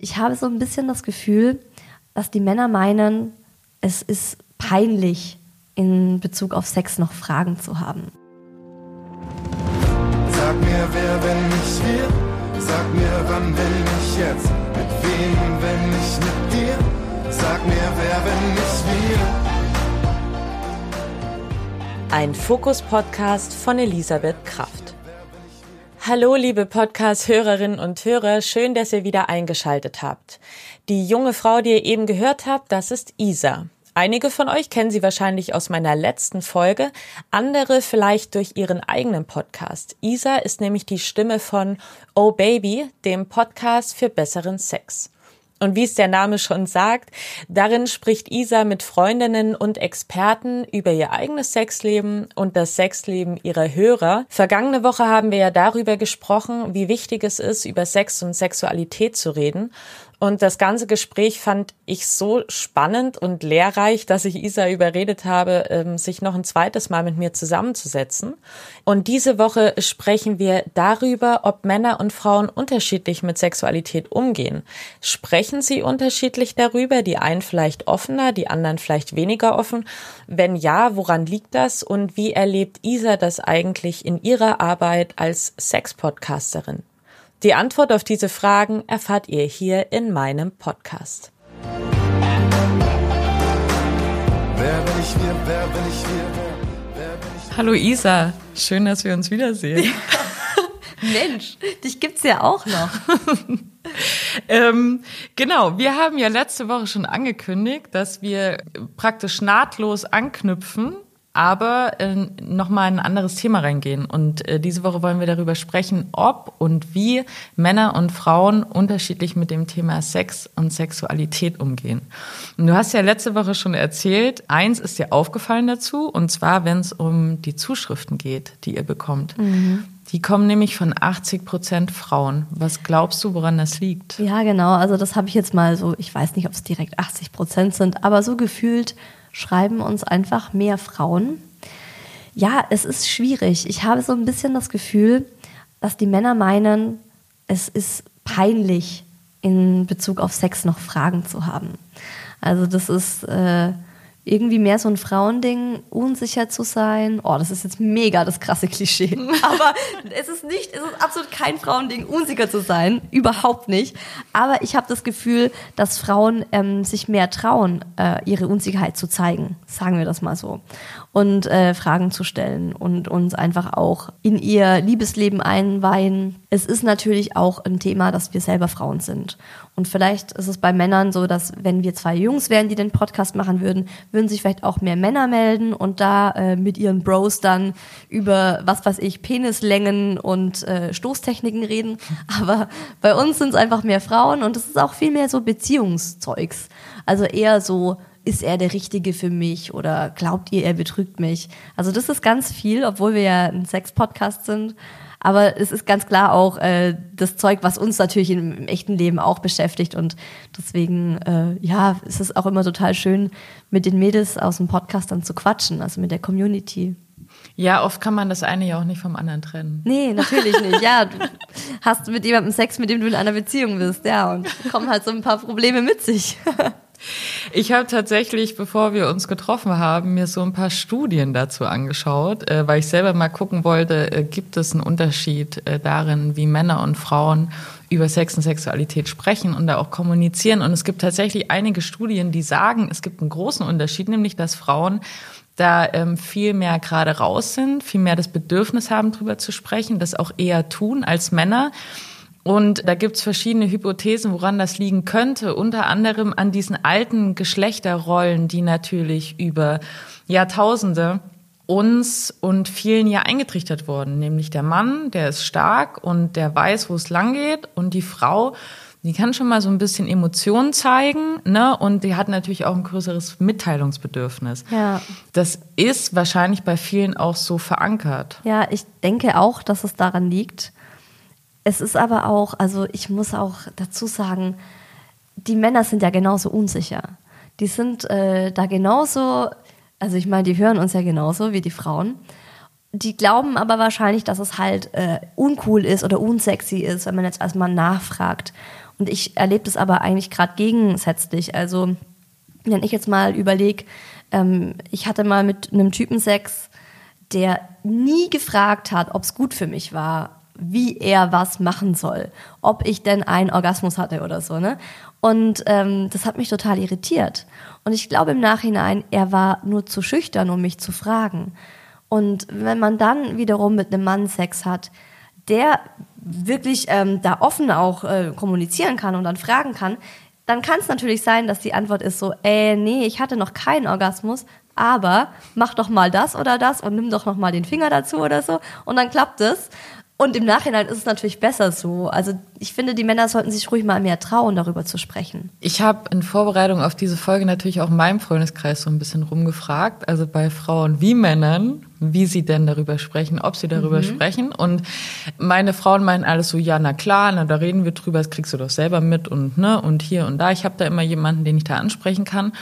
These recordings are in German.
Ich habe so ein bisschen das Gefühl, dass die Männer meinen, es ist peinlich, in Bezug auf Sex noch Fragen zu haben. Sag mir, wer, wenn nicht wir? Sag mir, wann, wenn nicht jetzt? Mit wem, wenn nicht mit dir? Sag mir, wer, wenn nicht wir? Ein Fokus-Podcast von Elisabeth Kraft. Hallo, liebe Podcast-Hörerinnen und Hörer, schön, dass ihr wieder eingeschaltet habt. Die junge Frau, die ihr eben gehört habt, das ist Isa. Einige von euch kennen sie wahrscheinlich aus meiner letzten Folge, andere vielleicht durch ihren eigenen Podcast. Isa ist nämlich die Stimme von Oh Baby, dem Podcast für besseren Sex. Und wie es der Name schon sagt, darin spricht Isa mit Freundinnen und Experten über ihr eigenes Sexleben und das Sexleben ihrer Hörer. Vergangene Woche haben wir ja darüber gesprochen, wie wichtig es ist, über Sex und Sexualität zu reden. Und das ganze Gespräch fand ich so spannend und lehrreich, dass ich Isa überredet habe, ähm, sich noch ein zweites Mal mit mir zusammenzusetzen. Und diese Woche sprechen wir darüber, ob Männer und Frauen unterschiedlich mit Sexualität umgehen. Sprechen sie unterschiedlich darüber? Die einen vielleicht offener, die anderen vielleicht weniger offen? Wenn ja, woran liegt das? Und wie erlebt Isa das eigentlich in ihrer Arbeit als Sexpodcasterin? Die Antwort auf diese Fragen erfahrt ihr hier in meinem Podcast. Hallo Isa, schön, dass wir uns wiedersehen. Mensch, dich gibt's ja auch noch. ähm, genau, wir haben ja letzte Woche schon angekündigt, dass wir praktisch nahtlos anknüpfen aber äh, nochmal ein anderes Thema reingehen. Und äh, diese Woche wollen wir darüber sprechen, ob und wie Männer und Frauen unterschiedlich mit dem Thema Sex und Sexualität umgehen. Und du hast ja letzte Woche schon erzählt, eins ist dir aufgefallen dazu, und zwar, wenn es um die Zuschriften geht, die ihr bekommt. Mhm. Die kommen nämlich von 80 Prozent Frauen. Was glaubst du, woran das liegt? Ja, genau. Also das habe ich jetzt mal so, ich weiß nicht, ob es direkt 80 Prozent sind, aber so gefühlt schreiben uns einfach mehr Frauen. Ja, es ist schwierig. Ich habe so ein bisschen das Gefühl, dass die Männer meinen, es ist peinlich, in Bezug auf Sex noch Fragen zu haben. Also das ist äh, irgendwie mehr so ein Frauending, unsicher zu sein. Oh, das ist jetzt mega das krasse Klischee. Aber es ist nicht, es ist absolut kein Frauending, unsicher zu sein. Überhaupt nicht. Aber ich habe das Gefühl, dass Frauen ähm, sich mehr trauen, äh, ihre Unsicherheit zu zeigen. Sagen wir das mal so. Und äh, Fragen zu stellen und uns einfach auch in ihr Liebesleben einweihen. Es ist natürlich auch ein Thema, dass wir selber Frauen sind. Und vielleicht ist es bei Männern so, dass wenn wir zwei Jungs wären, die den Podcast machen würden, würden sich vielleicht auch mehr Männer melden und da äh, mit ihren Bros dann über, was weiß ich, Penislängen und äh, Stoßtechniken reden. Aber bei uns sind es einfach mehr Frauen und es ist auch viel mehr so Beziehungszeugs. Also eher so, ist er der Richtige für mich oder glaubt ihr, er betrügt mich? Also das ist ganz viel, obwohl wir ja ein Sex-Podcast sind. Aber es ist ganz klar auch äh, das Zeug, was uns natürlich im, im, echten Leben auch beschäftigt. Und deswegen, äh, ja, ist es auch immer total schön, mit den Mädels aus dem Podcast dann zu quatschen, also mit der Community. Ja, oft kann man das eine ja auch nicht vom anderen trennen. Nee, natürlich nicht. Ja, du hast mit jemandem Sex, mit dem du in einer Beziehung bist, ja, und kommen halt so ein paar Probleme mit sich. Ich habe tatsächlich, bevor wir uns getroffen haben, mir so ein paar Studien dazu angeschaut, äh, weil ich selber mal gucken wollte, äh, gibt es einen Unterschied äh, darin, wie Männer und Frauen über Sex und Sexualität sprechen und da auch kommunizieren. Und es gibt tatsächlich einige Studien, die sagen, es gibt einen großen Unterschied, nämlich dass Frauen da ähm, viel mehr gerade raus sind, viel mehr das Bedürfnis haben, drüber zu sprechen, das auch eher tun als Männer. Und da gibt's verschiedene Hypothesen, woran das liegen könnte. Unter anderem an diesen alten Geschlechterrollen, die natürlich über Jahrtausende uns und vielen ja eingetrichtert wurden. Nämlich der Mann, der ist stark und der weiß, wo es lang geht. Und die Frau, die kann schon mal so ein bisschen Emotionen zeigen, ne? Und die hat natürlich auch ein größeres Mitteilungsbedürfnis. Ja. Das ist wahrscheinlich bei vielen auch so verankert. Ja, ich denke auch, dass es daran liegt. Es ist aber auch, also ich muss auch dazu sagen, die Männer sind ja genauso unsicher. Die sind äh, da genauso, also ich meine, die hören uns ja genauso wie die Frauen. die glauben aber wahrscheinlich, dass es halt äh, uncool ist oder unsexy ist, wenn man jetzt erstmal nachfragt. Und ich erlebe das aber eigentlich gerade gegensätzlich. Also, wenn ich jetzt mal überlege, ähm, ich hatte mal mit einem Typen Sex, der nie gefragt hat, ob es gut für mich war, wie er was machen soll, ob ich denn einen Orgasmus hatte oder so, ne? Und ähm, das hat mich total irritiert. Und ich glaube im Nachhinein, er war nur zu schüchtern, um mich zu fragen. Und wenn man dann wiederum mit einem Mann Sex hat, der wirklich ähm, da offen auch äh, kommunizieren kann und dann fragen kann, dann kann es natürlich sein, dass die Antwort ist so, äh, nee, ich hatte noch keinen Orgasmus, aber mach doch mal das oder das und nimm doch noch mal den Finger dazu oder so und dann klappt es. Und im Nachhinein ist es natürlich besser so. Also ich finde, die Männer sollten sich ruhig mal mehr trauen, darüber zu sprechen. Ich habe in Vorbereitung auf diese Folge natürlich auch in meinem Freundeskreis so ein bisschen rumgefragt, also bei Frauen wie Männern, wie sie denn darüber sprechen, ob sie darüber mhm. sprechen. Und meine Frauen meinen alles so, ja, na klar, na, da reden wir drüber, das kriegst du doch selber mit und ne, und hier und da. Ich habe da immer jemanden, den ich da ansprechen kann.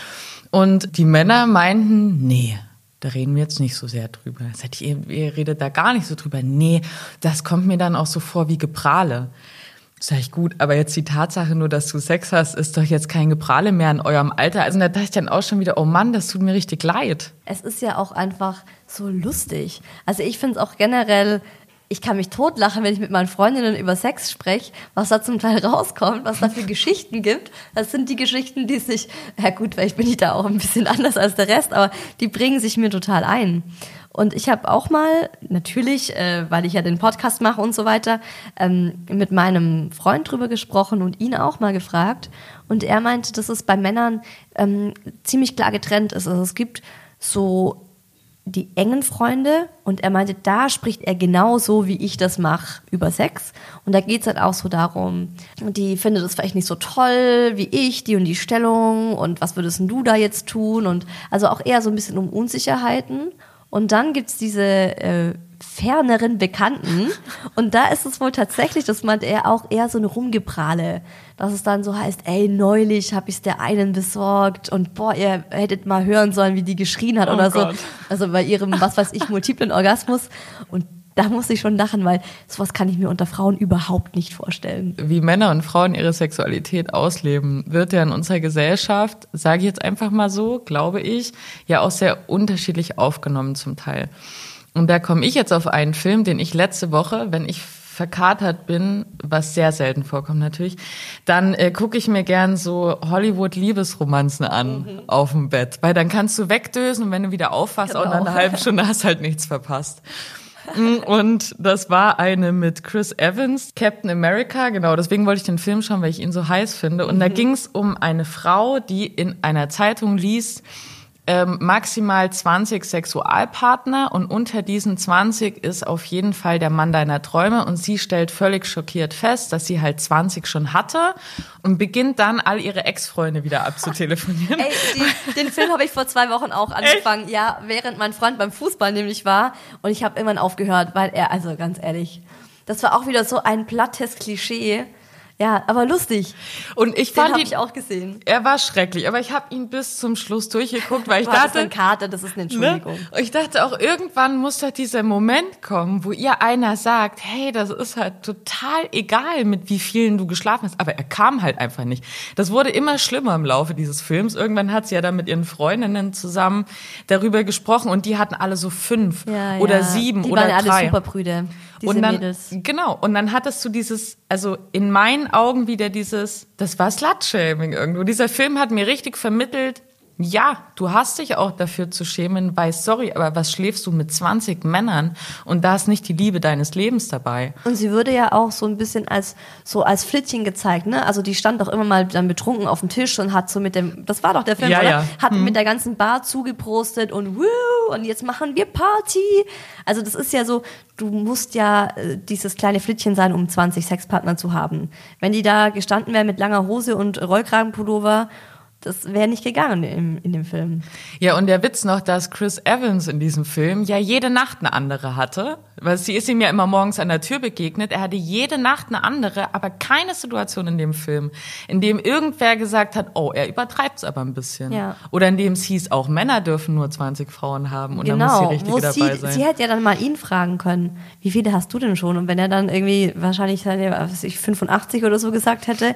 Und die Männer meinten, nee, da reden wir jetzt nicht so sehr drüber. Ich, ihr, ihr redet da gar nicht so drüber. Nee, das kommt mir dann auch so vor wie Geprahle. Sag ich gut, aber jetzt die Tatsache nur, dass du Sex hast, ist doch jetzt kein Geprahle mehr in eurem Alter. Also da dachte ich dann auch schon wieder, oh Mann, das tut mir richtig leid. Es ist ja auch einfach so lustig. Also ich finde es auch generell ich kann mich totlachen, wenn ich mit meinen Freundinnen über Sex spreche, was da zum Teil rauskommt, was da für Geschichten gibt. Das sind die Geschichten, die sich, ja gut, vielleicht bin ich da auch ein bisschen anders als der Rest, aber die bringen sich mir total ein. Und ich habe auch mal, natürlich, äh, weil ich ja den Podcast mache und so weiter, ähm, mit meinem Freund drüber gesprochen und ihn auch mal gefragt. Und er meinte, dass es bei Männern ähm, ziemlich klar getrennt ist. Also es gibt so die engen Freunde und er meinte, da spricht er genauso, wie ich das mache, über Sex. Und da geht es halt auch so darum, die findet es vielleicht nicht so toll wie ich, die und die Stellung und was würdest du da jetzt tun? Und also auch eher so ein bisschen um Unsicherheiten. Und dann gibt's diese äh, ferneren Bekannten. Und da ist es wohl tatsächlich, das meint er auch eher so eine Rumgeprahle. Dass es dann so heißt, ey, neulich habe ich es der einen besorgt und boah, ihr hättet mal hören sollen, wie die geschrien hat oh oder Gott. so. Also bei ihrem, was weiß ich, multiplen Orgasmus. Und da muss ich schon lachen, weil sowas kann ich mir unter Frauen überhaupt nicht vorstellen. Wie Männer und Frauen ihre Sexualität ausleben, wird ja in unserer Gesellschaft, sage ich jetzt einfach mal so, glaube ich, ja auch sehr unterschiedlich aufgenommen zum Teil. Und da komme ich jetzt auf einen Film, den ich letzte Woche, wenn ich verkatert bin, was sehr selten vorkommt natürlich, dann äh, gucke ich mir gern so Hollywood-Liebesromanzen an mhm. auf dem Bett, weil dann kannst du wegdösen und wenn du wieder aufwachst, genau. auch nach einer halben Stunde hast halt nichts verpasst. Mm, und das war eine mit Chris Evans, Captain America, genau, deswegen wollte ich den Film schauen, weil ich ihn so heiß finde. Und mhm. da ging es um eine Frau, die in einer Zeitung liest, ähm, maximal 20 Sexualpartner und unter diesen 20 ist auf jeden Fall der Mann deiner Träume und sie stellt völlig schockiert fest, dass sie halt 20 schon hatte und beginnt dann all ihre Ex-Freunde wieder abzutelefonieren. Ey, die, den Film habe ich vor zwei Wochen auch angefangen, Echt? ja, während mein Freund beim Fußball nämlich war und ich habe irgendwann aufgehört, weil er, also ganz ehrlich, das war auch wieder so ein plattes Klischee ja, aber lustig. Und ich fand Den ihn ich auch gesehen. Er war schrecklich, aber ich habe ihn bis zum Schluss durchgeguckt, weil ich dachte, das ist eine Karte, das ist eine Entschuldigung. Ne? Ich dachte auch irgendwann muss da dieser Moment kommen, wo ihr einer sagt, hey, das ist halt total egal, mit wie vielen du geschlafen hast, aber er kam halt einfach nicht. Das wurde immer schlimmer im Laufe dieses Films. Irgendwann hat sie ja dann mit ihren Freundinnen zusammen darüber gesprochen und die hatten alle so fünf ja, oder ja. sieben die oder waren drei. alle Superbrüder. Diese und dann, Mädels. Genau. Und dann hattest du dieses, also in meinen Augen wieder dieses, das war Slutshaming irgendwo. Dieser Film hat mir richtig vermittelt, ja, du hast dich auch dafür zu schämen, weil, sorry, aber was schläfst du mit 20 Männern und da ist nicht die Liebe deines Lebens dabei? Und sie würde ja auch so ein bisschen als, so als Flittchen gezeigt, ne? Also die stand doch immer mal dann betrunken auf dem Tisch und hat so mit dem, das war doch der Film, ja, oder? Ja. Hat hm. mit der ganzen Bar zugeprostet und wuh, und jetzt machen wir Party. Also das ist ja so, du musst ja äh, dieses kleine Flittchen sein, um 20 Sexpartner zu haben. Wenn die da gestanden wäre mit langer Hose und Rollkragenpullover das wäre nicht gegangen im, in dem Film. Ja, und der Witz noch, dass Chris Evans in diesem Film ja jede Nacht eine andere hatte. Weil sie ist ihm ja immer morgens an der Tür begegnet. Er hatte jede Nacht eine andere, aber keine Situation in dem Film, in dem irgendwer gesagt hat, oh, er übertreibt es aber ein bisschen. Ja. Oder in dem es hieß, auch Männer dürfen nur 20 Frauen haben und dann muss Genau, die richtige dabei sie, sein. sie hätte ja dann mal ihn fragen können, wie viele hast du denn schon? Und wenn er dann irgendwie wahrscheinlich seine, was weiß ich 85 oder so gesagt hätte,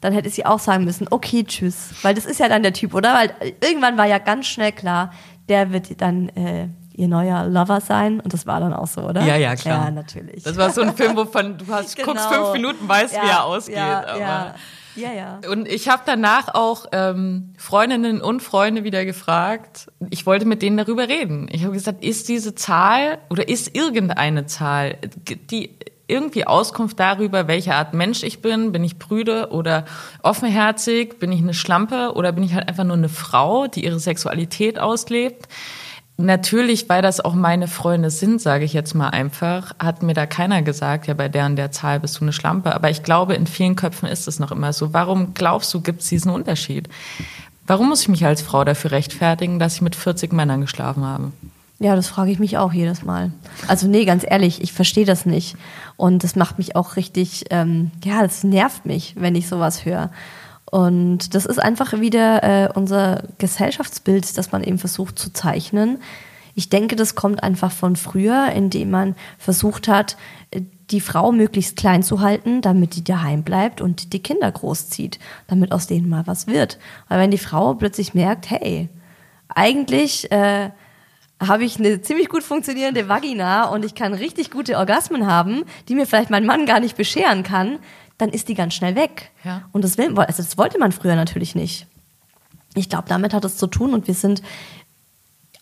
dann hätte sie auch sagen müssen, okay, tschüss. Weil das ist ja dann der Typ, oder? Weil irgendwann war ja ganz schnell klar, der wird dann äh, ihr neuer Lover sein. Und das war dann auch so, oder? Ja, ja, klar. Ja, natürlich. Das war so ein Film, wovon du hast, guckst Genau. fünf Minuten, weißt, wie er ausgeht. Ja, aber ja, ja, ja. Und ich habe danach auch ähm, Freundinnen und Freunde wieder gefragt. Ich wollte mit denen darüber reden. Ich habe gesagt, ist diese Zahl oder ist irgendeine Zahl, die irgendwie Auskunft darüber, welche Art Mensch ich bin? Bin ich prüde oder offenherzig? Bin ich eine Schlampe oder bin ich halt einfach nur eine Frau, die ihre Sexualität auslebt? Natürlich, weil das auch meine Freunde sind, sage ich jetzt mal einfach, hat mir da keiner gesagt, ja, bei der und der Zahl bist du eine Schlampe. Aber ich glaube, in vielen Köpfen ist es noch immer so. Warum glaubst du, gibt es diesen Unterschied? Warum muss ich mich als Frau dafür rechtfertigen, dass ich mit 40 Männern geschlafen habe? Ja, das frage ich mich auch jedes Mal. Also nee, ganz ehrlich, ich verstehe das nicht. Und das macht mich auch richtig, ähm, ja, das nervt mich, wenn ich sowas höre. Und das ist einfach wieder äh, unser Gesellschaftsbild, das man eben versucht zu zeichnen. Ich denke, das kommt einfach von früher, indem man versucht hat, die Frau möglichst klein zu halten, damit die daheim bleibt und die Kinder großzieht, damit aus denen mal was wird. Weil wenn die Frau plötzlich merkt, hey, eigentlich äh, habe ich eine ziemlich gut funktionierende Vagina und ich kann richtig gute Orgasmen haben, die mir vielleicht mein Mann gar nicht bescheren kann, dann ist die ganz schnell weg. Ja. Und das, will, also das wollte man früher natürlich nicht. Ich glaube, damit hat es zu tun und wir sind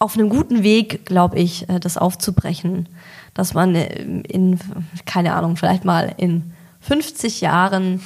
auf einem guten Weg, glaube ich, äh, das aufzubrechen. Dass man äh, in, keine Ahnung, vielleicht mal in 50 Jahren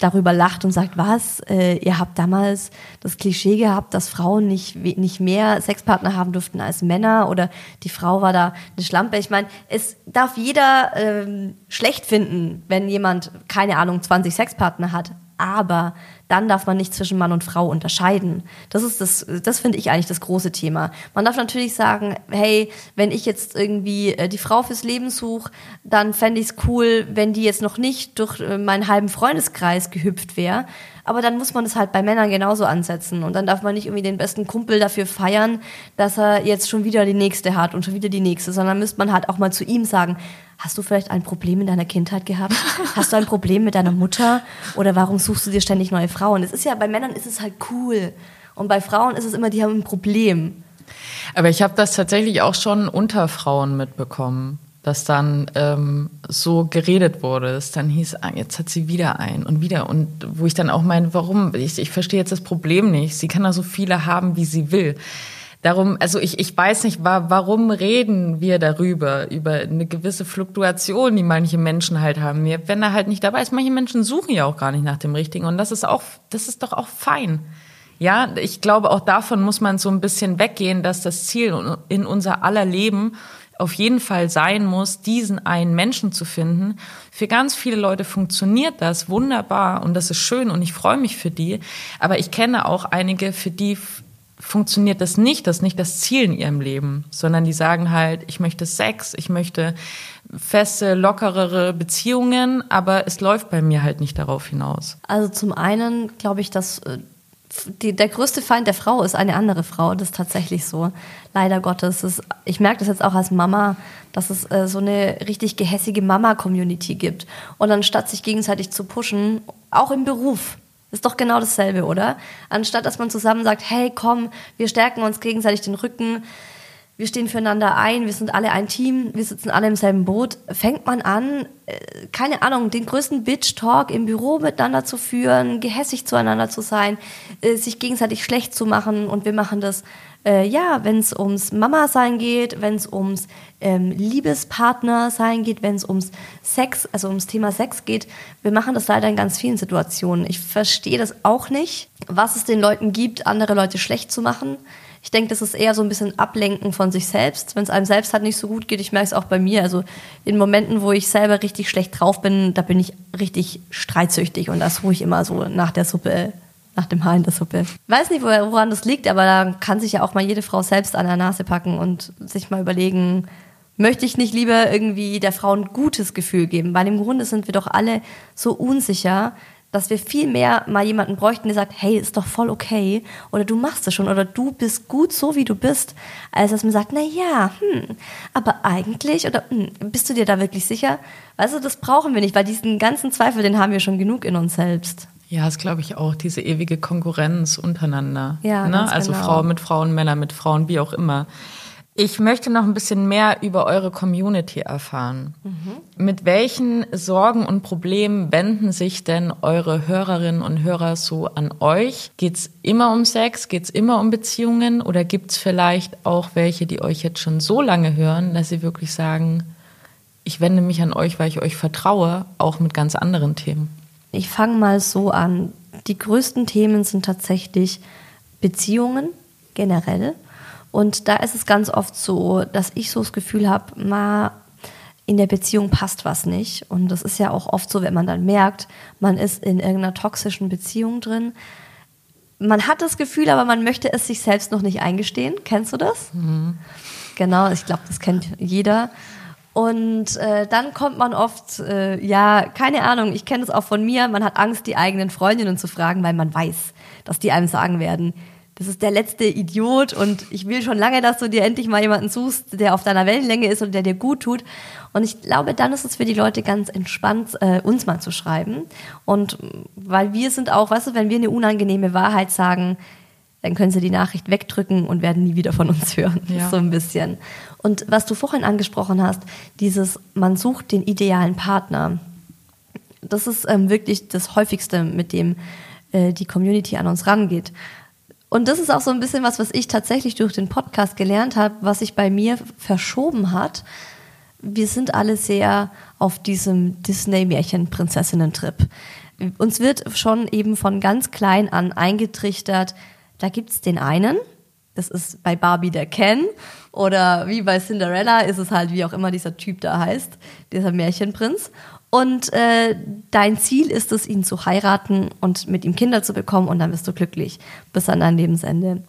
darüber lacht und sagt, was, äh, ihr habt damals das Klischee gehabt, dass Frauen nicht, nicht mehr Sexpartner haben durften als Männer oder die Frau war da eine Schlampe. Ich meine, es darf jeder ähm, schlecht finden, wenn jemand, keine Ahnung, 20 Sexpartner hat, aber dann darf man nicht zwischen Mann und Frau unterscheiden. Das ist das, das finde ich eigentlich das große Thema. Man darf natürlich sagen, hey, wenn ich jetzt irgendwie äh, die Frau fürs Leben suche, dann fände ich es cool, wenn die jetzt noch nicht durch äh, meinen halben Freundeskreis gehüpft wäre. Aber dann muss man das halt bei Männern genauso ansetzen. Und dann darf man nicht irgendwie den besten Kumpel dafür feiern, dass er jetzt schon wieder die nächste hat und schon wieder die nächste, sondern müsste man halt auch mal zu ihm sagen, hast du vielleicht ein Problem in deiner Kindheit gehabt? Hast du ein Problem mit deiner Mutter? Oder warum suchst du dir ständig neue Frauen? Es ist ja, bei Männern ist es halt cool. Und bei Frauen ist es immer, die haben ein Problem. Aber ich habe das tatsächlich auch schon unter Frauen mitbekommen, dass dann ähm, so geredet wurde. Es dann hieß, ah, jetzt hat sie wieder ein und wieder. Und wo ich dann auch meine, warum? Ich, ich verstehe jetzt das Problem nicht. Sie kann da so viele haben, wie sie will. Darum, also ich, ich weiß nicht, wa warum reden wir darüber, über eine gewisse Fluktuation, die manche Menschen halt haben. Wenn er halt nicht dabei ist, manche Menschen suchen ja auch gar nicht nach dem Richtigen. Und das ist auch, das ist doch auch fein. Ja, ich glaube, auch davon muss man so ein bisschen weggehen, dass das Ziel in unser aller Leben auf jeden Fall sein muss, diesen einen Menschen zu finden. Für ganz viele Leute funktioniert das wunderbar und das ist schön und ich freue mich für die. Aber ich kenne auch einige, für die funktioniert das nicht, das ist nicht das Ziel in ihrem Leben, sondern die sagen halt, ich möchte Sex, ich möchte feste, lockerere Beziehungen, aber es läuft bei mir halt nicht darauf hinaus. Also zum einen glaube ich, dass äh, die, der größte Feind der Frau ist eine andere Frau. Das ist tatsächlich so. Leider Gottes. Ist, ich merke das jetzt auch als Mama, dass es äh, so eine richtig gehässige Mama-Community gibt. Und anstatt sich gegenseitig zu pushen, auch im Beruf, ist doch genau dasselbe, oder? Anstatt dass man zusammen sagt, hey, komm, wir stärken uns gegenseitig den Rücken, wir stehen füreinander ein, wir sind alle ein Team, wir sitzen alle im selben Boot, fängt man an, äh, keine Ahnung, den größten Bitch-Talk im Büro miteinander zu führen, gehässig zueinander zu sein, äh, sich gegenseitig schlecht zu machen und wir machen das, äh, ja, wenn es ums Mama-Sein geht, wenn es ums ähm, Liebespartner-Sein geht, wenn es ums Sex, also ums Thema Sex geht, wir machen das leider in ganz vielen Situationen. Ich verstehe das auch nicht, was es den Leuten gibt, andere Leute schlecht zu machen. Ich denke, das ist eher so ein bisschen Ablenken von sich selbst. Wenn es einem selbst halt nicht so gut geht, ich merke es auch bei mir. Also in Momenten, wo ich selber richtig schlecht drauf bin, da bin ich richtig streitsüchtig und das ruhe ich immer so nach der Suppe nach dem Haar in der Suppe. Weiß nicht, woran das liegt, aber da kann sich ja auch mal jede Frau selbst an der Nase packen und sich mal überlegen, möchte ich nicht lieber irgendwie der Frau ein gutes Gefühl geben? Weil im Grunde sind wir doch alle so unsicher, dass wir viel mehr mal jemanden bräuchten, der sagt, hey, ist doch voll okay oder du machst es schon oder du bist gut so, wie du bist, als dass man sagt, na ja, hm, aber eigentlich oder hm, bist du dir da wirklich sicher? Also das brauchen wir nicht, weil diesen ganzen Zweifel, den haben wir schon genug in uns selbst. Ja, das glaube ich auch, diese ewige Konkurrenz untereinander. Ja, ne? Also genau. Frauen mit Frauen, Männer mit Frauen, wie auch immer. Ich möchte noch ein bisschen mehr über eure Community erfahren. Mhm. Mit welchen Sorgen und Problemen wenden sich denn eure Hörerinnen und Hörer so an euch? Geht's immer um Sex? Geht's immer um Beziehungen? Oder gibt's vielleicht auch welche, die euch jetzt schon so lange hören, dass sie wirklich sagen, ich wende mich an euch, weil ich euch vertraue, auch mit ganz anderen Themen? Ich fange mal so an. Die größten Themen sind tatsächlich Beziehungen generell und da ist es ganz oft so, dass ich so das Gefühl habe, mal in der Beziehung passt was nicht. Und das ist ja auch oft so, wenn man dann merkt, man ist in irgendeiner toxischen Beziehung drin. Man hat das Gefühl, aber man möchte es sich selbst noch nicht eingestehen. Kennst du das? Mhm. Genau, ich glaube, das kennt jeder. Und äh, dann kommt man oft, äh, ja, keine Ahnung, ich kenne das auch von mir, man hat Angst, die eigenen Freundinnen zu fragen, weil man weiß, dass die einem sagen werden, das ist der letzte Idiot und ich will schon lange, dass du dir endlich mal jemanden suchst, der auf deiner Wellenlänge ist und der dir gut tut. Und ich glaube, dann ist es für die Leute ganz entspannt, äh, uns mal zu schreiben. Und weil wir sind auch, weißt du, wenn wir eine unangenehme Wahrheit sagen, dann können sie die Nachricht wegdrücken und werden nie wieder von uns hören. Ja. So ein bisschen. Und was du vorhin angesprochen hast, dieses, man sucht den idealen Partner. Das ist ähm, wirklich das häufigste, mit dem äh, die Community an uns rangeht. Und das ist auch so ein bisschen was, was ich tatsächlich durch den Podcast gelernt habe, was sich bei mir verschoben hat. Wir sind alle sehr auf diesem Disney-Märchen-Prinzessinnen-Trip. Uns wird schon eben von ganz klein an eingetrichtert, da gibt's den einen, das ist bei Barbie der Ken oder wie bei Cinderella ist es halt wie auch immer dieser Typ da heißt, dieser Märchenprinz. Und äh, dein Ziel ist es, ihn zu heiraten und mit ihm Kinder zu bekommen und dann bist du glücklich bis an dein Lebensende.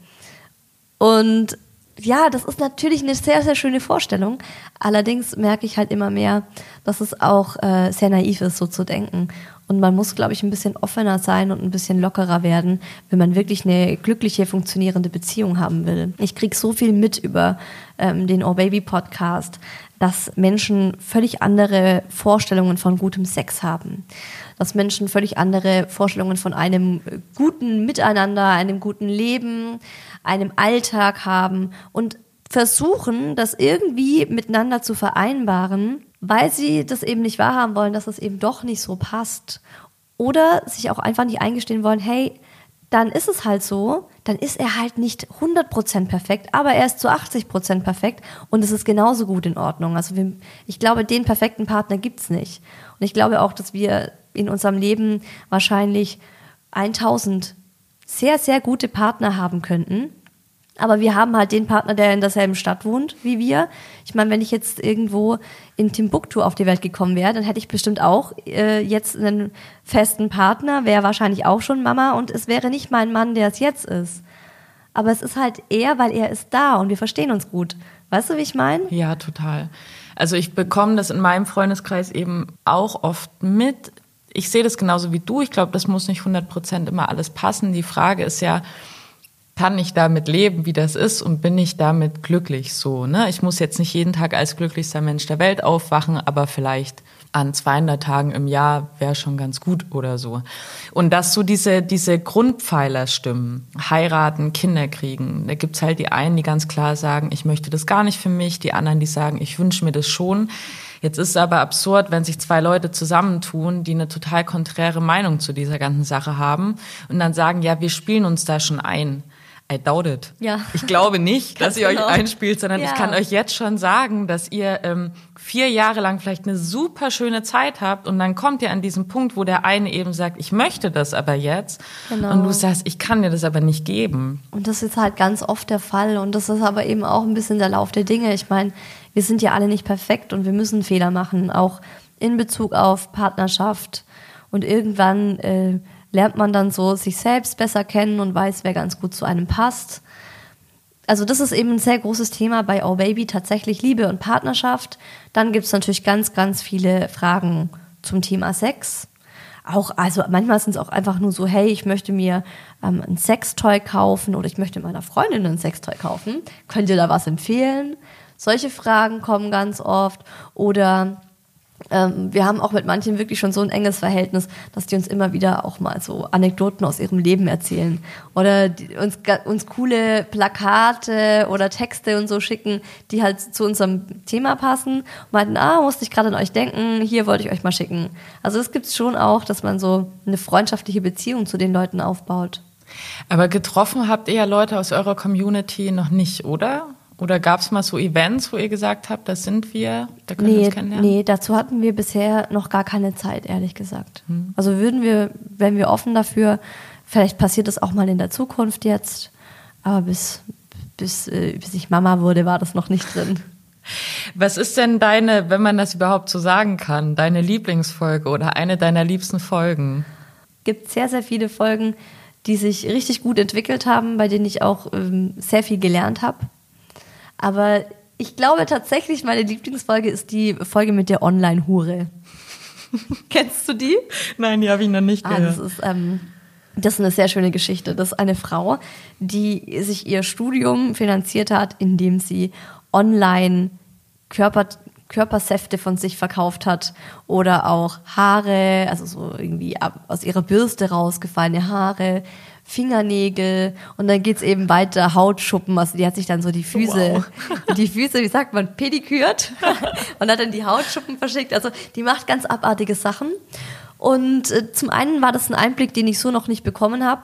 Und ja, das ist natürlich eine sehr, sehr schöne Vorstellung. Allerdings merke ich halt immer mehr, dass es auch äh, sehr naiv ist, so zu denken. Und man muss, glaube ich, ein bisschen offener sein und ein bisschen lockerer werden, wenn man wirklich eine glückliche, funktionierende Beziehung haben will. Ich kriege so viel mit über ähm, den Oh Baby Podcast, dass Menschen völlig andere Vorstellungen von gutem Sex haben. Dass Menschen völlig andere Vorstellungen von einem guten Miteinander, einem guten Leben, einem Alltag haben und versuchen, das irgendwie miteinander zu vereinbaren, weil sie das eben nicht wahrhaben wollen, dass es eben doch nicht so passt. Oder sich auch einfach nicht eingestehen wollen, hey, dann ist es halt so, dann ist er halt nicht 100% perfekt, aber er ist zu 80% perfekt und es ist genauso gut in Ordnung. Also wir, ich glaube, den perfekten Partner gibt's nicht. Und ich glaube auch, dass wir in unserem Leben wahrscheinlich 1000 sehr, sehr gute Partner haben könnten. Aber wir haben halt den Partner, der in derselben Stadt wohnt wie wir. Ich meine, wenn ich jetzt irgendwo in Timbuktu auf die Welt gekommen wäre, dann hätte ich bestimmt auch äh, jetzt einen festen Partner, wäre wahrscheinlich auch schon Mama und es wäre nicht mein Mann, der es jetzt ist. Aber es ist halt er, weil er ist da und wir verstehen uns gut. Weißt du, wie ich meine? Ja, total. Also ich bekomme das in meinem Freundeskreis eben auch oft mit. Ich sehe das genauso wie du. Ich glaube, das muss nicht 100 Prozent immer alles passen. Die Frage ist ja, kann ich damit leben, wie das ist und bin ich damit glücklich so. Ne? Ich muss jetzt nicht jeden Tag als glücklichster Mensch der Welt aufwachen, aber vielleicht an 200 Tagen im Jahr wäre schon ganz gut oder so. Und dass so diese, diese Grundpfeiler stimmen, heiraten, Kinder kriegen, da gibt's halt die einen, die ganz klar sagen, ich möchte das gar nicht für mich, die anderen, die sagen, ich wünsche mir das schon. Jetzt ist es aber absurd, wenn sich zwei Leute zusammentun, die eine total konträre Meinung zu dieser ganzen Sache haben und dann sagen, ja, wir spielen uns da schon ein. I doubt it. Ja. Ich glaube nicht, dass ihr genau. euch einspielt, sondern Ja. ich kann euch jetzt schon sagen, dass ihr ähm, vier Jahre lang vielleicht eine super schöne Zeit habt und dann kommt ihr an diesen Punkt, wo der eine eben sagt, ich möchte das aber jetzt Genau. und du sagst, ich kann dir das aber nicht geben. Und das ist halt ganz oft der Fall. Und das ist aber eben auch ein bisschen der Lauf der Dinge. Ich meine, wir sind ja alle nicht perfekt und wir müssen Fehler machen, auch in Bezug auf Partnerschaft. Und irgendwann äh, lernt man dann so sich selbst besser kennen und weiß, wer ganz gut zu einem passt. Also das ist eben ein sehr großes Thema bei Oh Baby, tatsächlich Liebe und Partnerschaft. Dann gibt es natürlich ganz, ganz viele Fragen zum Thema Sex. Auch, also manchmal sind es auch einfach nur so, hey, ich möchte mir ähm, ein Sextoy kaufen oder ich möchte meiner Freundin ein Sextoy kaufen. Könnt ihr da was empfehlen? Solche Fragen kommen ganz oft. Oder ähm, wir haben auch mit manchen wirklich schon so ein enges Verhältnis, dass die uns immer wieder auch mal so Anekdoten aus ihrem Leben erzählen oder uns, uns coole Plakate oder Texte und so schicken, die halt zu unserem Thema passen. Und meinten, ah, musste ich gerade an euch denken, hier wollte ich euch mal schicken. Also es gibt schon auch, dass man so eine freundschaftliche Beziehung zu den Leuten aufbaut. Aber getroffen habt ihr ja Leute aus eurer Community noch nicht, oder? Oder gab es mal so Events, wo ihr gesagt habt, das sind wir, da können nee, wir uns kennenlernen? Nee, dazu hatten wir bisher noch gar keine Zeit, ehrlich gesagt. Hm. Also würden wir, wären wir offen dafür, vielleicht passiert das auch mal in der Zukunft jetzt, aber bis, bis, äh, bis ich Mama wurde, war das noch nicht drin. Was ist denn deine, wenn man das überhaupt so sagen kann, deine Lieblingsfolge oder eine deiner liebsten Folgen? Gibt sehr, sehr viele Folgen, die sich richtig gut entwickelt haben, bei denen ich auch ähm, sehr viel gelernt habe aber ich glaube tatsächlich, meine Lieblingsfolge ist die Folge mit der Online-Hure. Kennst du die? Nein, die habe ich noch nicht gehört. Ah, das ist, ähm, das ist eine sehr schöne Geschichte. Das ist eine Frau, die sich ihr Studium finanziert hat, indem sie online Körper, Körpersäfte von sich verkauft hat oder auch Haare, also so irgendwie aus ihrer Bürste rausgefallene Haare, Fingernägel und dann geht's eben weiter Hautschuppen. Also die hat sich dann so die Füße, wow. die Füße, wie sagt man, pedikürt und hat dann die Hautschuppen verschickt. Also die macht ganz abartige Sachen. Und äh, zum einen war das ein Einblick, den ich so noch nicht bekommen habe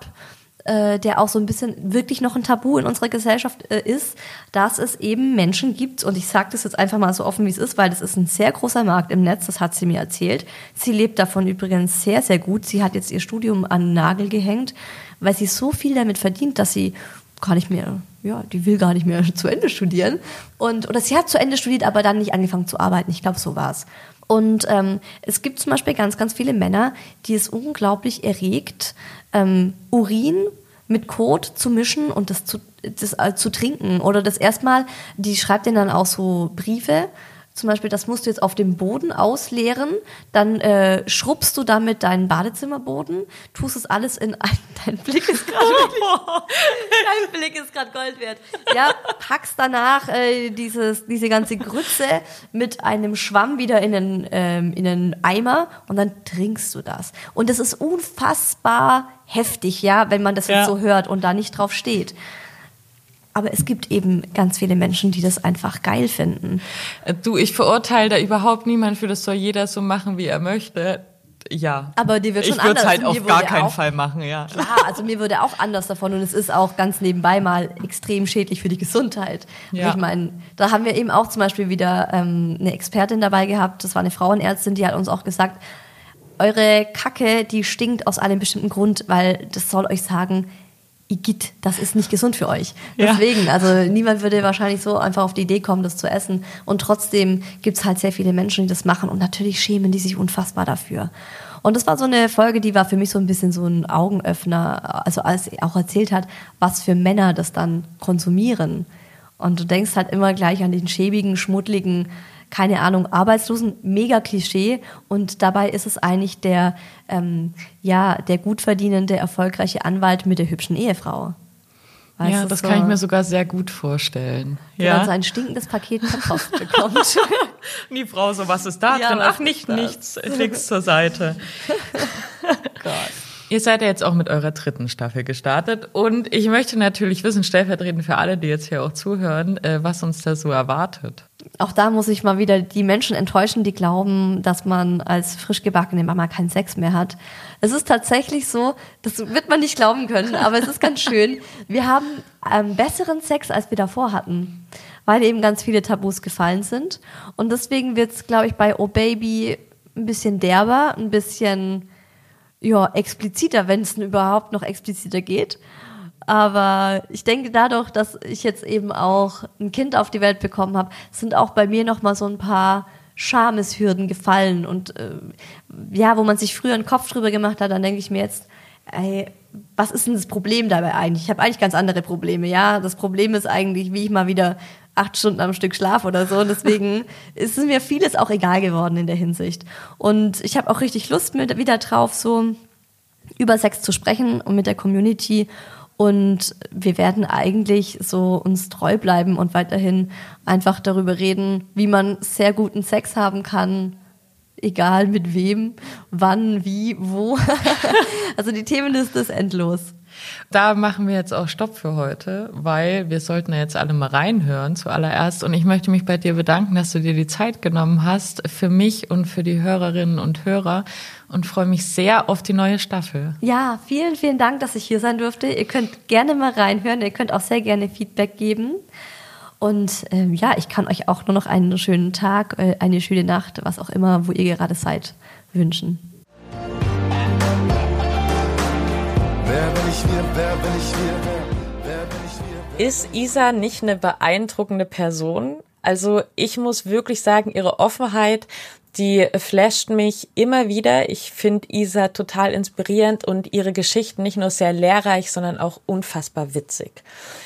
äh, der auch so ein bisschen wirklich noch ein Tabu in unserer Gesellschaft äh, ist, dass es eben Menschen gibt, und ich sage das jetzt einfach mal so offen, wie es ist, weil das ist ein sehr großer Markt im Netz, das hat sie mir erzählt. Sie lebt davon übrigens sehr, sehr gut. Sie hat jetzt ihr Studium an den Nagel gehängt, weil sie so viel damit verdient, dass sie gar nicht mehr, ja, die will gar nicht mehr zu Ende studieren. Und, oder sie hat zu Ende studiert, aber dann nicht angefangen zu arbeiten. Ich glaube, so war's. Und ähm, es gibt zum Beispiel ganz, ganz viele Männer, die es unglaublich erregt, ähm, Urin mit Kot zu mischen und das zu, das, äh, zu trinken. Oder das erstmal, die schreibt denen dann auch so Briefe zum Beispiel, das musst du jetzt auf dem Boden ausleeren, dann äh, schrubbst du damit deinen Badezimmerboden, tust es alles in ein, dein Blick ist gerade dein Blick ist gerade Gold wert. Ja, packst danach äh, dieses diese ganze Grütze mit einem Schwamm wieder in einen ähm, in einen Eimer und dann trinkst du das. Und das ist unfassbar heftig, ja, wenn man das ja. jetzt so hört und da nicht drauf steht. Aber es gibt eben ganz viele Menschen, die das einfach geil finden. Du, ich verurteile da überhaupt niemand für, das soll jeder so machen, wie er möchte. Ja. Aber die wird schon ich anders. Ich würde halt auf gar keinen auch, Fall machen, ja. Klar, also mir würde auch anders davon und es ist auch ganz nebenbei mal extrem schädlich für die Gesundheit. Ja. Ich meine, da haben wir eben auch zum Beispiel wieder ähm, eine Expertin dabei gehabt, das war eine Frauenärztin, die hat uns auch gesagt, eure Kacke, die stinkt aus einem bestimmten Grund, weil das soll euch sagen, Igitt, das ist nicht gesund für euch. Deswegen, ja. also niemand würde wahrscheinlich so einfach auf die Idee kommen, das zu essen. Und trotzdem gibt es halt sehr viele Menschen, die das machen. Und natürlich schämen die sich unfassbar dafür. Und das war so eine Folge, die war für mich so ein bisschen so ein Augenöffner, also als sie auch erzählt hat, was für Männer das dann konsumieren. Und du denkst halt immer gleich an den schäbigen, schmuddligen keine Ahnung, Arbeitslosen, mega Klischee. Und dabei ist es eigentlich der, ähm, ja, der gut verdienende, erfolgreiche Anwalt mit der hübschen Ehefrau. Weißt ja, das so, kann ich mir sogar sehr gut vorstellen. Ja. dann so ein stinkendes Paket Post bekommt. Und die Frau so, was ist da ja, drin? Ach, nicht, das? nichts, fix zur Seite. Gott. Ihr seid ja jetzt auch mit eurer dritten Staffel gestartet und ich möchte natürlich wissen, stellvertretend für alle, die jetzt hier auch zuhören, äh, was uns da so erwartet. Auch da muss ich mal wieder die Menschen enttäuschen, die glauben, dass man als frisch gebackene Mama keinen Sex mehr hat. Es ist tatsächlich so, das wird man nicht glauben können, aber es ist ganz schön. Wir haben ähm, besseren Sex, als wir davor hatten, weil eben ganz viele Tabus gefallen sind. Und deswegen wird es, glaube ich, bei Oh Baby ein bisschen derber, ein bisschen ja, expliziter, wenn es überhaupt noch expliziter geht. Aber ich denke, dadurch, dass ich jetzt eben auch ein Kind auf die Welt bekommen habe, sind auch bei mir noch mal so ein paar Schameshürden gefallen. Und äh, ja, wo man sich früher einen Kopf drüber gemacht hat, dann denke ich mir jetzt, ey, was ist denn das Problem dabei eigentlich? Ich habe eigentlich ganz andere Probleme, ja. Das Problem ist eigentlich, wie ich mal wieder acht Stunden am Stück schlaf oder so. Und deswegen ist mir vieles auch egal geworden in der Hinsicht. Und ich habe auch richtig Lust mit, wieder drauf, so über Sex zu sprechen und mit der Community. Und wir werden eigentlich so uns treu bleiben und weiterhin einfach darüber reden, wie man sehr guten Sex haben kann, egal mit wem, wann, wie, wo. also die Themenliste ist endlos. Da machen wir jetzt auch Stopp für heute, weil wir sollten ja jetzt alle mal reinhören zuallererst. Und ich möchte mich bei dir bedanken, dass du dir die Zeit genommen hast für mich und für die Hörerinnen und Hörer und freue mich sehr auf die neue Staffel. Ja, vielen, vielen Dank, dass ich hier sein durfte. Ihr könnt gerne mal reinhören. Ihr könnt auch sehr gerne Feedback geben. Und ähm, ja, ich kann euch auch nur noch einen schönen Tag, äh, eine schöne Nacht, was auch immer, wo ihr gerade seid, wünschen. Wer bin ich wir, wer bin ich wir, wer, wer bin ich wir? Ist Isa nicht eine beeindruckende Person? Also ich muss wirklich sagen, ihre Offenheit, die flasht mich immer wieder. Ich finde Isa total inspirierend und ihre Geschichten nicht nur sehr lehrreich, sondern auch unfassbar witzig.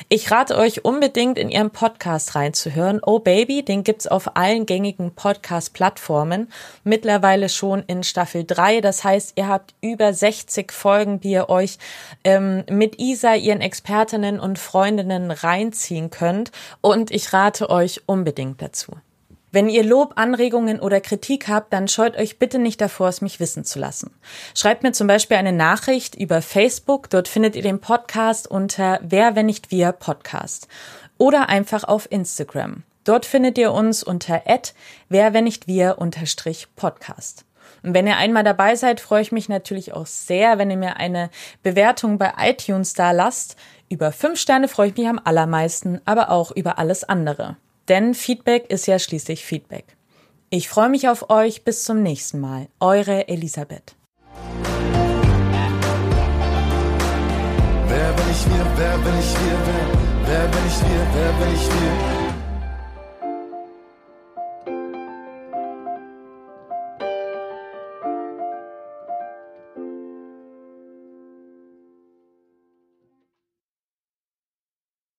Ich rate euch unbedingt in ihrem Podcast reinzuhören. Oh Baby, den gibt's auf allen gängigen Podcast-Plattformen. Mittlerweile schon in Staffel 3. Das heißt, ihr habt über 60 Folgen, die ihr euch ähm, mit Isa, ihren Expertinnen und Freundinnen reinziehen könnt. Und ich rate euch unbedingt dazu. Wenn ihr Lob, Anregungen oder Kritik habt, dann scheut euch bitte nicht davor, es mich wissen zu lassen. Schreibt mir zum Beispiel eine Nachricht über Facebook, dort findet ihr den Podcast unter Wer, wenn nicht wir Podcast. Oder einfach auf Instagram. Dort findet ihr uns unter Wer, wenn nicht wir unterstrich Podcast. Und wenn ihr einmal dabei seid, freue ich mich natürlich auch sehr, wenn ihr mir eine Bewertung bei iTunes da lasst. Über fünf Sterne freue ich mich am allermeisten, aber auch über alles andere. Denn Feedback ist ja schließlich Feedback. Ich freue mich auf euch. Bis zum nächsten Mal. Eure Elisabeth. Wer bin ich wir? Wer bin ich wir? Wer, bin ich wir? Wer bin ich wir?